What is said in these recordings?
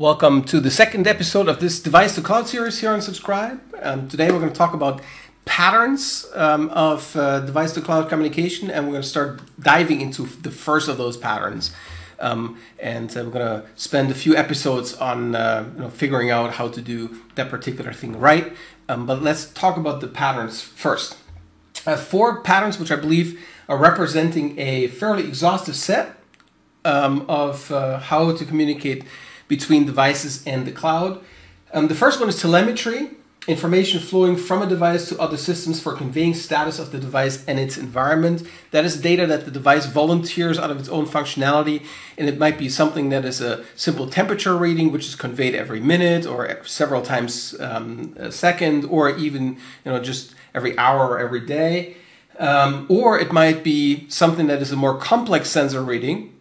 Welcome to the second episode of this Device to Cloud series here on Subscribe. Um, today we're going to talk about patterns um, of uh, device to cloud communication, and we're going to start diving into the first of those patterns. Um, and uh, we're going to spend a few episodes on uh, you know, figuring out how to do that particular thing right. Um, but let's talk about the patterns first. Uh, four patterns, which I believe are representing a fairly exhaustive set um, of uh, how to communicate between devices and the cloud. Um, the first one is telemetry, information flowing from a device to other systems for conveying status of the device and its environment. That is data that the device volunteers out of its own functionality, and it might be something that is a simple temperature reading, which is conveyed every minute or several times um, a second, or even you know just every hour or every day. Um, or it might be something that is a more complex sensor reading,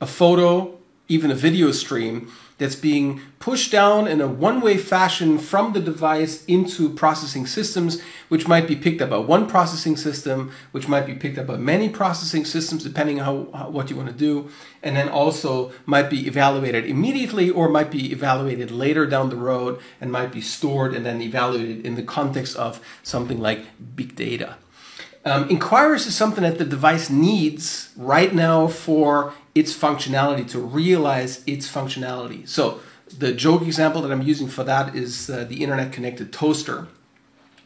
a photo, even a video stream that's being pushed down in a one way fashion from the device into processing systems, which might be picked up by one processing system, which might be picked up by many processing systems, depending on how, what you want to do, and then also might be evaluated immediately or might be evaluated later down the road and might be stored and then evaluated in the context of something like big data. Um, inquiries is something that the device needs right now for its functionality, to realize its functionality. So, the joke example that I'm using for that is uh, the internet connected toaster,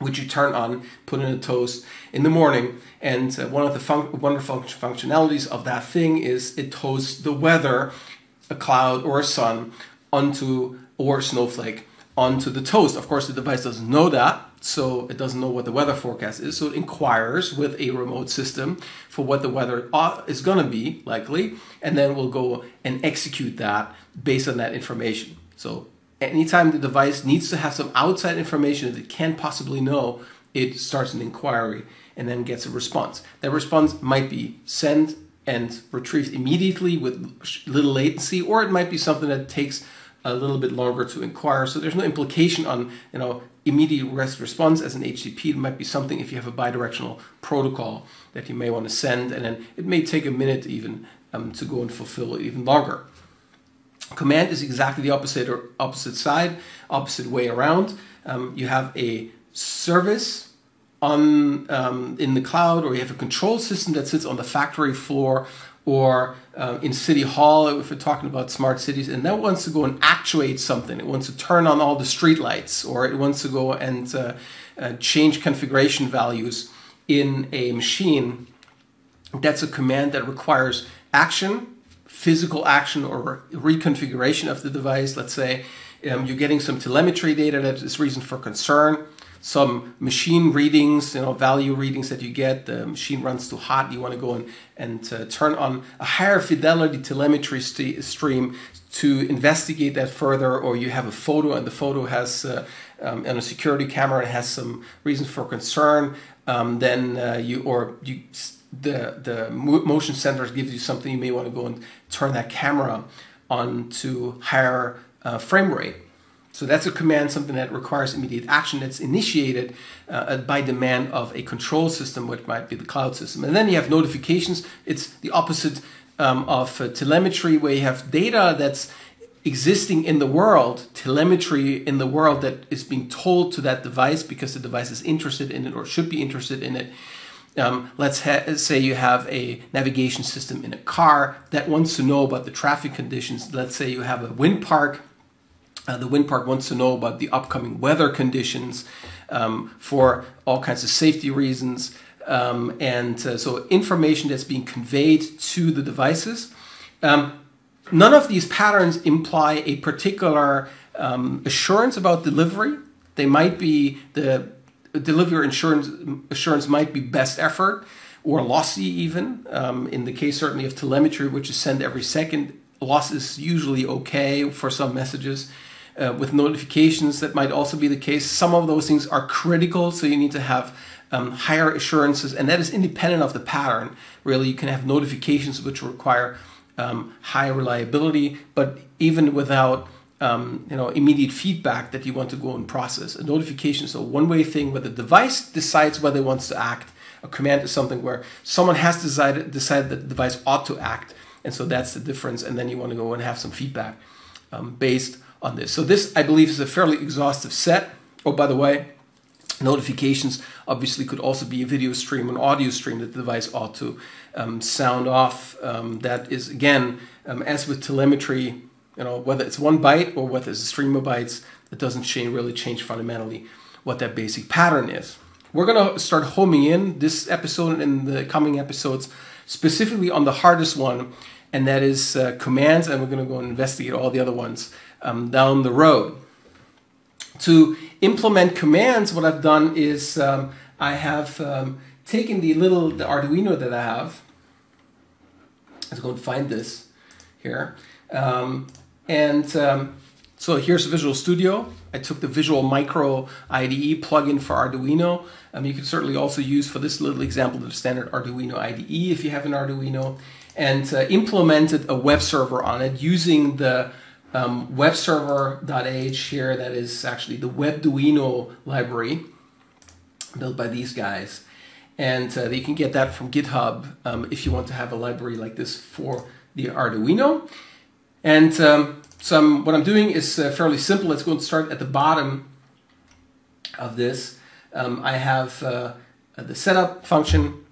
which you turn on, put in a toast in the morning. And uh, one of the fun- wonderful functionalities of that thing is it toasts the weather, a cloud or a sun, onto, or a snowflake, onto the toast. Of course, the device doesn't know that so it doesn't know what the weather forecast is. So it inquires with a remote system for what the weather uh, is going to be likely, and then we'll go and execute that based on that information. So anytime the device needs to have some outside information that it can't possibly know, it starts an inquiry and then gets a response. That response might be sent and retrieved immediately with little latency, or it might be something that takes a little bit longer to inquire. So there's no implication on you know immediate REST response as an HTTP. It might be something if you have a bidirectional protocol that you may want to send, and then it may take a minute even um, to go and fulfill even longer. Command is exactly the opposite or opposite side, opposite way around. Um, you have a service on um, in the cloud, or you have a control system that sits on the factory floor or uh, in City Hall, if we're talking about smart cities, and that wants to go and actuate something. It wants to turn on all the street lights, or it wants to go and uh, uh, change configuration values in a machine. That's a command that requires action, physical action, or reconfiguration of the device. Let's say um, you're getting some telemetry data that is reason for concern some machine readings, you know, value readings that you get. The machine runs too hot. You want to go and, and uh, turn on a higher fidelity telemetry st- stream to investigate that further, or you have a photo and the photo has uh, um, and a security camera and has some reasons for concern. Um, then uh, you or you the the motion sensor gives you something you may want to go and turn that camera on to higher uh, frame rate so that's a command, something that requires immediate action that's initiated uh, by demand of a control system, which might be the cloud system. And then you have notifications. It's the opposite um, of uh, telemetry, where you have data that's existing in the world, telemetry in the world that is being told to that device because the device is interested in it or should be interested in it. Um, let's ha- say you have a navigation system in a car that wants to know about the traffic conditions. Let's say you have a wind park uh, the wind park wants to know about the upcoming weather conditions um, for all kinds of safety reasons. Um, and uh, so, information that's being conveyed to the devices. Um, none of these patterns imply a particular um, assurance about delivery. They might be the delivery assurance, assurance might be best effort or lossy, even. Um, in the case, certainly, of telemetry, which is sent every second, loss is usually okay for some messages uh, with notifications, that might also be the case. Some of those things are critical, so you need to have um, higher assurances, and that is independent of the pattern. Really, you can have notifications which require um, high reliability, but even without um, you know immediate feedback that you want to go and process. A notification is a one-way thing where the device decides whether it wants to act. A command is something where someone has decided decided that the device ought to act, and so that's the difference. And then you want to go and have some feedback um, based on this. So this, I believe, is a fairly exhaustive set. Oh, by the way, notifications obviously could also be a video stream, an audio stream that the device ought to um, sound off. Um, that is, again, um, as with telemetry, you know, whether it's one byte or whether it's a stream of bytes, it doesn't change, really change fundamentally what that basic pattern is. We're going to start homing in this episode and in the coming episodes specifically on the hardest one, and that is uh, commands, and we're going to go and investigate all the other ones um, down the road. To implement commands, what I've done is um, I have um, taken the little the Arduino that I have. Let's go and find this here. Um, and um, so here's Visual Studio. I took the Visual Micro IDE plugin for Arduino. Um, you can certainly also use for this little example the standard Arduino IDE if you have an Arduino, and uh, implemented a web server on it using the um, webserver.h here. That is actually the WebDuino library built by these guys, and uh, you can get that from GitHub um, if you want to have a library like this for the Arduino. And um, so what I'm doing is uh, fairly simple. Let's go and start at the bottom of this. Um, I have uh, the setup function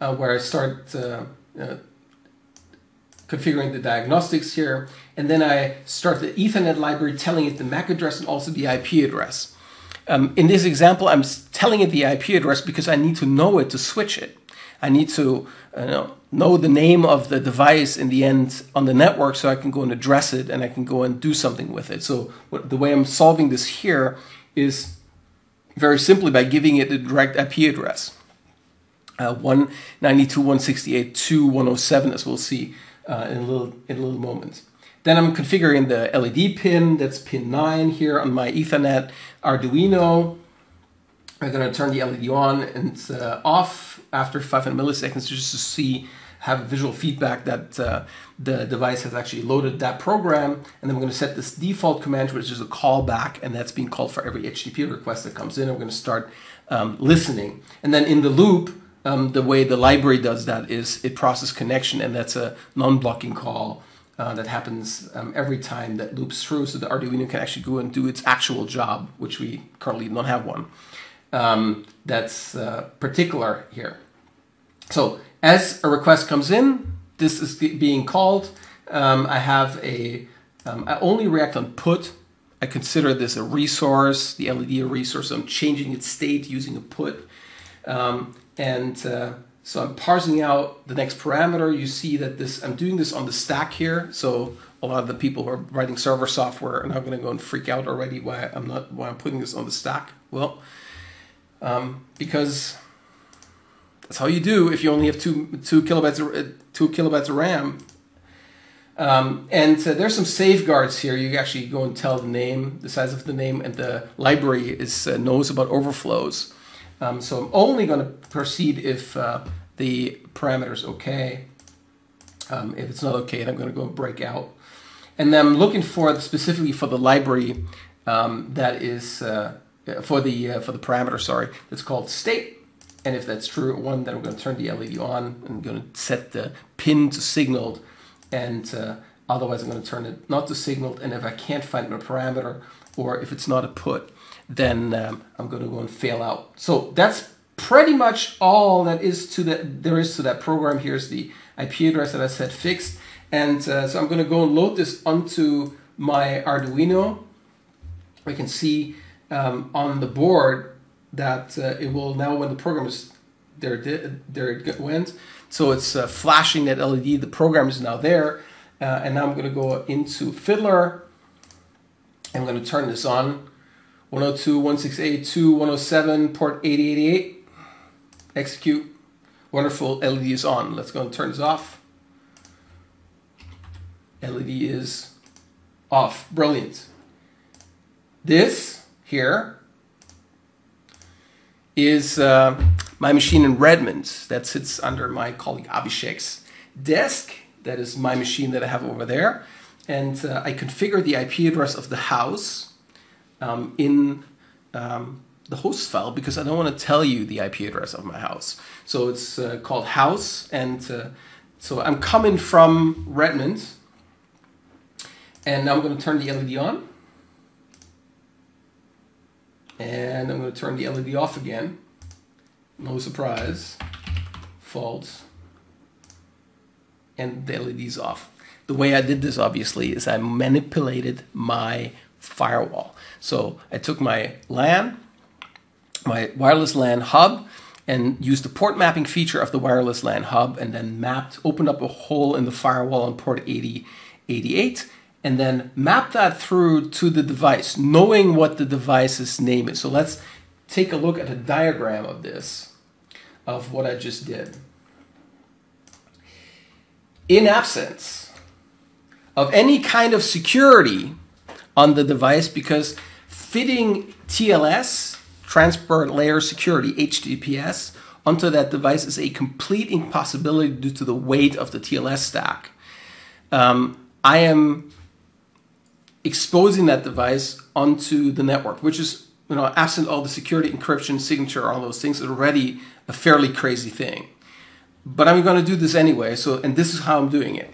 uh, where I start uh, uh, configuring the diagnostics here. And then I start the Ethernet library telling it the MAC address and also the IP address. Um, in this example, I'm telling it the IP address because I need to know it to switch it. I need to uh, know the name of the device in the end on the network so I can go and address it and I can go and do something with it. So what, the way I'm solving this here is very simply by giving it a direct IP address. Uh, 192.168.2.107 as we'll see uh, in, a little, in a little moment. Then I'm configuring the LED pin, that's pin 9 here on my Ethernet Arduino. I'm going to turn the LED on and uh, off after 500 milliseconds just to see, have visual feedback that uh, the device has actually loaded that program. And then we're going to set this default command, which is a callback, and that's being called for every HTTP request that comes in. I'm going to start um, listening. And then in the loop, um, the way the library does that is it processes connection, and that's a non-blocking call uh, that happens um, every time that loops through, so the Arduino can actually go and do its actual job, which we currently don't have one. Um, that's uh, particular here. So as a request comes in, this is being called. Um, I have a, um, I only react on put. I consider this a resource, the LED a resource. I'm changing its state using a put. Um, and uh, so I'm parsing out the next parameter. You see that this, I'm doing this on the stack here. So a lot of the people who are writing server software are now going to go and freak out already why I'm not, why I'm putting this on the stack. Well, um, because that's how you do if you only have two, two kilobytes, of, two kilobytes of RAM. Um, and uh, there's some safeguards here. You actually go and tell the name, the size of the name, and the library is uh, knows about overflows. Um, so I'm only going to proceed if uh, the parameter is okay. Um, if it's not okay, then I'm going to go break out. And then I'm looking for specifically for the library um, that is uh, for the uh, for the parameter. Sorry, that's called state. And if that's true, one, then I'm going to turn the LED on. I'm going to set the pin to signaled, and uh, otherwise I'm going to turn it not to signaled. And if I can't find my parameter, or if it's not a put, then um, I'm going to go and fail out. So that's pretty much all that is to that there is to that program. Here's the IP address that I set fixed. And uh, so I'm going to go and load this onto my Arduino. We can see um, on the board that uh, it will now when the program is there, there it went. So it's uh, flashing that LED. The program is now there. Uh, and now I'm going to go into Fiddler. I'm going to turn this on. 102.168.2.107, port 8088. Execute. Wonderful. LED is on. Let's go and turn this off. LED is off. Brilliant. This here is uh, my machine in Redmond that sits under my colleague Abhishek's desk. That is my machine that I have over there. And uh, I configure the IP address of the house um, in um, the host file because I don't want to tell you the IP address of my house. So it's uh, called house, and uh, so I'm coming from Redmond, and now I'm going to turn the LED on. And I'm going to turn the LED off again. No surprise. False. And the LED's off. The way I did this, obviously, is I manipulated my firewall. So I took my LAN, my wireless LAN hub, and used the port mapping feature of the wireless LAN hub, and then mapped, opened up a hole in the firewall on port 8088, and then map that through to the device, knowing what the device's name is. So let's take a look at a diagram of this, of what I just did. In absence of any kind of security on the device, because fitting TLS, Transport Layer Security, HTTPS, onto that device is a complete impossibility due to the weight of the TLS stack. Um, I am exposing that device onto the network, which is, you know, absent all the security, encryption, signature, all those things, already a fairly crazy thing. But I'm going to do this anyway. So, and this is how I'm doing it.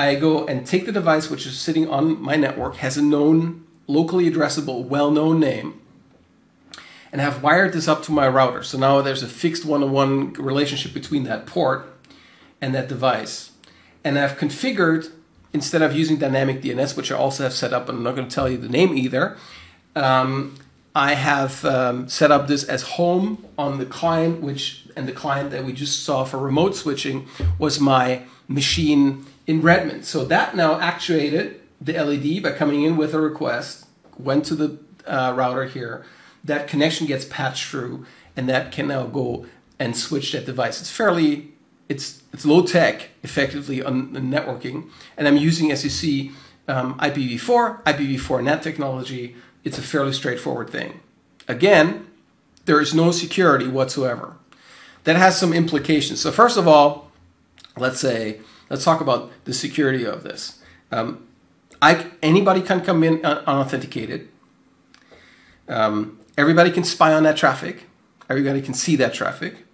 I go and take the device which is sitting on my network, has a known, locally addressable, well-known name, and have wired this up to my router. So now there's a fixed one-on-one relationship between that port and that device. And I've configured instead of using dynamic DNS, which I also have set up, and I'm not going to tell you the name either, um, I have um, set up this as home on the client, which and the client that we just saw for remote switching was my machine in Redmond. So that now actuated the LED by coming in with a request, went to the uh, router here. That connection gets patched through, and that can now go and switch that device. It's fairly it's it's low tech, effectively on the networking, and I'm using, as you see, um, IPv4, IPv4 NAT technology. It's a fairly straightforward thing. Again, there is no security whatsoever. That has some implications. So first of all, let's say let's talk about the security of this. Um, I, anybody can come in unauthenticated. Um, everybody can spy on that traffic. Everybody can see that traffic.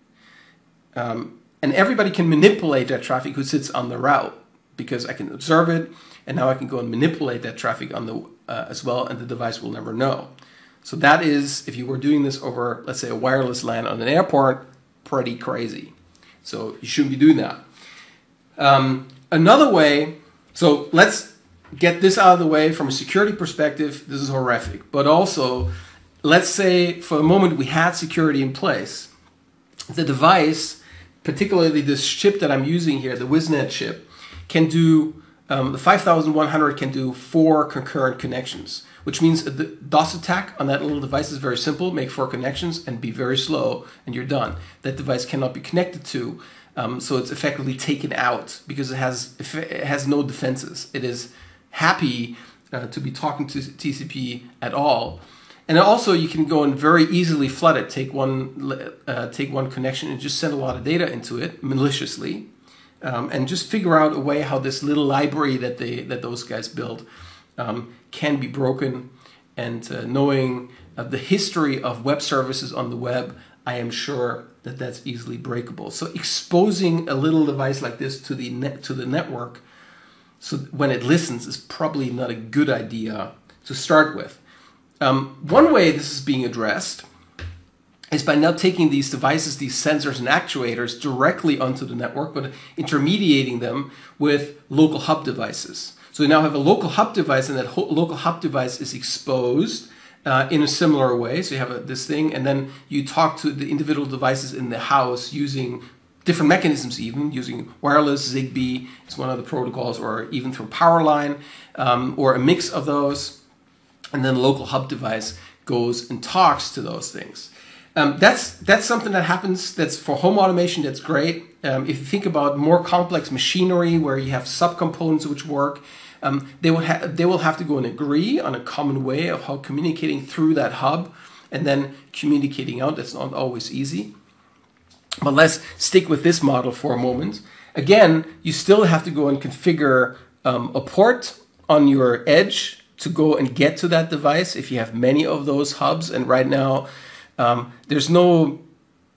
Um, and everybody can manipulate that traffic who sits on the route because I can observe it and now I can go and manipulate that traffic on the uh, as well and the device will never know. So that is if you were doing this over let's say a wireless LAN on an airport, pretty crazy. So you shouldn't be doing that. Um, another way, so let's get this out of the way from a security perspective. This is horrific, but also let's say for a moment we had security in place. The device particularly this chip that I'm using here, the WIZnet chip, can do um, the 5100 can do four concurrent connections, which means the DOS attack on that little device is very simple. Make four connections and be very slow, and you're done. That device cannot be connected to, um, so it's effectively taken out because it has it has no defenses. It is happy uh, to be talking to TCP at all. And also, you can go and very easily flood it. Take one, uh, take one connection, and just send a lot of data into it maliciously, um, and just figure out a way how this little library that they that those guys build um, can be broken. And uh, knowing uh, the history of web services on the web, I am sure that that's easily breakable. So exposing a little device like this to the net to the network, so when it listens, is probably not a good idea to start with. Um, one way this is being addressed is by now taking these devices, these sensors and actuators directly onto the network, but intermediating them with local hub devices. So we now have a local hub device, and that local hub device is exposed uh, in a similar way. So you have a, this thing, and then you talk to the individual devices in the house using different mechanisms, even using wireless, ZigBee is one of the protocols, or even through Powerline, um, or a mix of those and then the local hub device goes and talks to those things. Um, that's that's something that happens. That's for home automation. That's great. Um, if you think about more complex machinery where you have subcomponents which work, um, they will ha- they will have to go and agree on a common way of how communicating through that hub and then communicating out. That's not always easy. But let's stick with this model for a moment. Again, you still have to go and configure um, a port on your edge to go and get to that device if you have many of those hubs. And right now, um, there's no,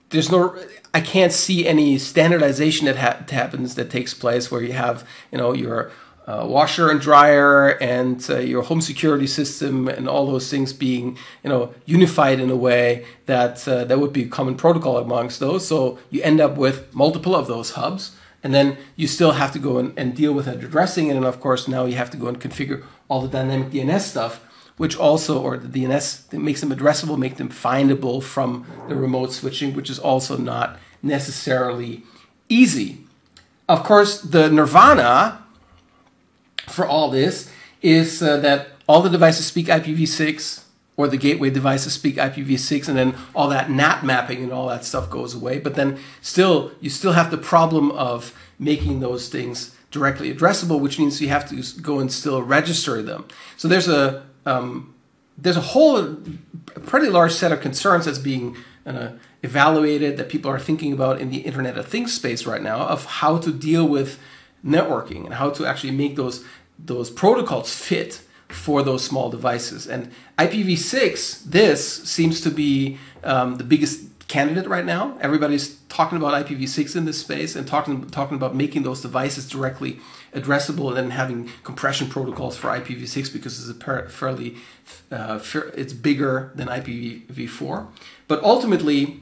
there's no, I can't see any standardization that ha- happens that takes place where you have, you know, your uh, washer and dryer and uh, your home security system and all those things being you know unified in a way that uh, that would be a common protocol amongst those. So you end up with multiple of those hubs and then you still have to go and, and deal with it addressing it. And of course now you have to go and configure all the dynamic DNS stuff which also or the DNS that makes them addressable make them findable from the remote switching which is also not necessarily easy. Of course the nirvana for all this is uh, that all the devices speak IPv6 or the gateway devices speak IPv6 and then all that NAT mapping and all that stuff goes away. But then still, you still have the problem of making those things directly addressable, which means you have to go and still register them. So there's a um, there's a whole pretty large set of concerns that's being uh, evaluated that people are thinking about in the Internet of Things space right now of how to deal with networking and how to actually make those those protocols fit for those small devices. And IPv6, this seems to be um, the biggest candidate right now. Everybody's talking about IPv6 in this space and talking talking about making those devices directly addressable and then having compression protocols for IPv6 because it's a fairly uh, it's bigger than IPv4. But ultimately,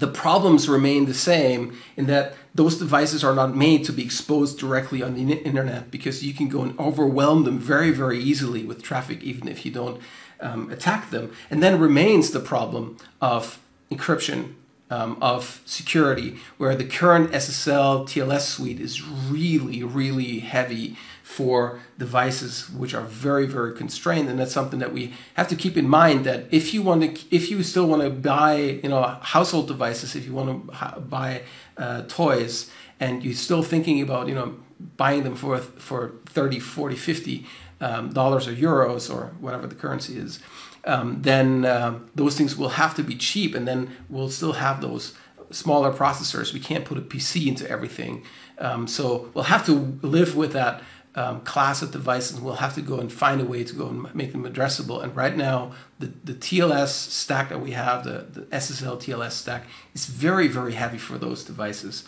the problems remain the same in that those devices are not made to be exposed directly on the internet because you can go and overwhelm them very, very easily with traffic, even if you don't um, attack them. And then remains the problem of encryption, um, of security, where the current SSL TLS suite is really, really heavy for devices which are very very constrained and that's something that we have to keep in mind that if you want to if you still want to buy you know household devices if you want to buy uh, toys and you're still thinking about you know buying them for for 30 40 50 um, dollars or euros or whatever the currency is um, then um, those things will have to be cheap and then we'll still have those smaller processors. We can't put a pc into everything. Um, so we'll have to live with that um, class of devices. We'll have to go and find a way to go and make them addressable. And right now, the, the TLS stack that we have, the, the SSL TLS stack, is very, very heavy for those devices.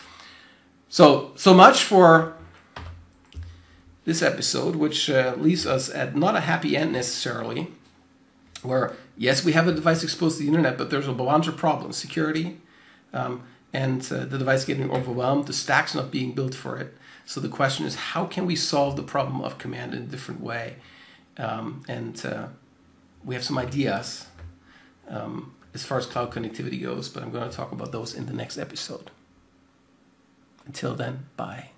So, so much for this episode, which uh, leaves us at not a happy end necessarily, where yes, we have a device exposed to the internet, but there's a bunch of problems security, um, and uh, the device getting overwhelmed, the stack's not being built for it. So the question is, how can we solve the problem of command in a different way? Um, and uh, we have some ideas um, as far as cloud connectivity goes, but I'm going to talk about those in the next episode. Until then, bye.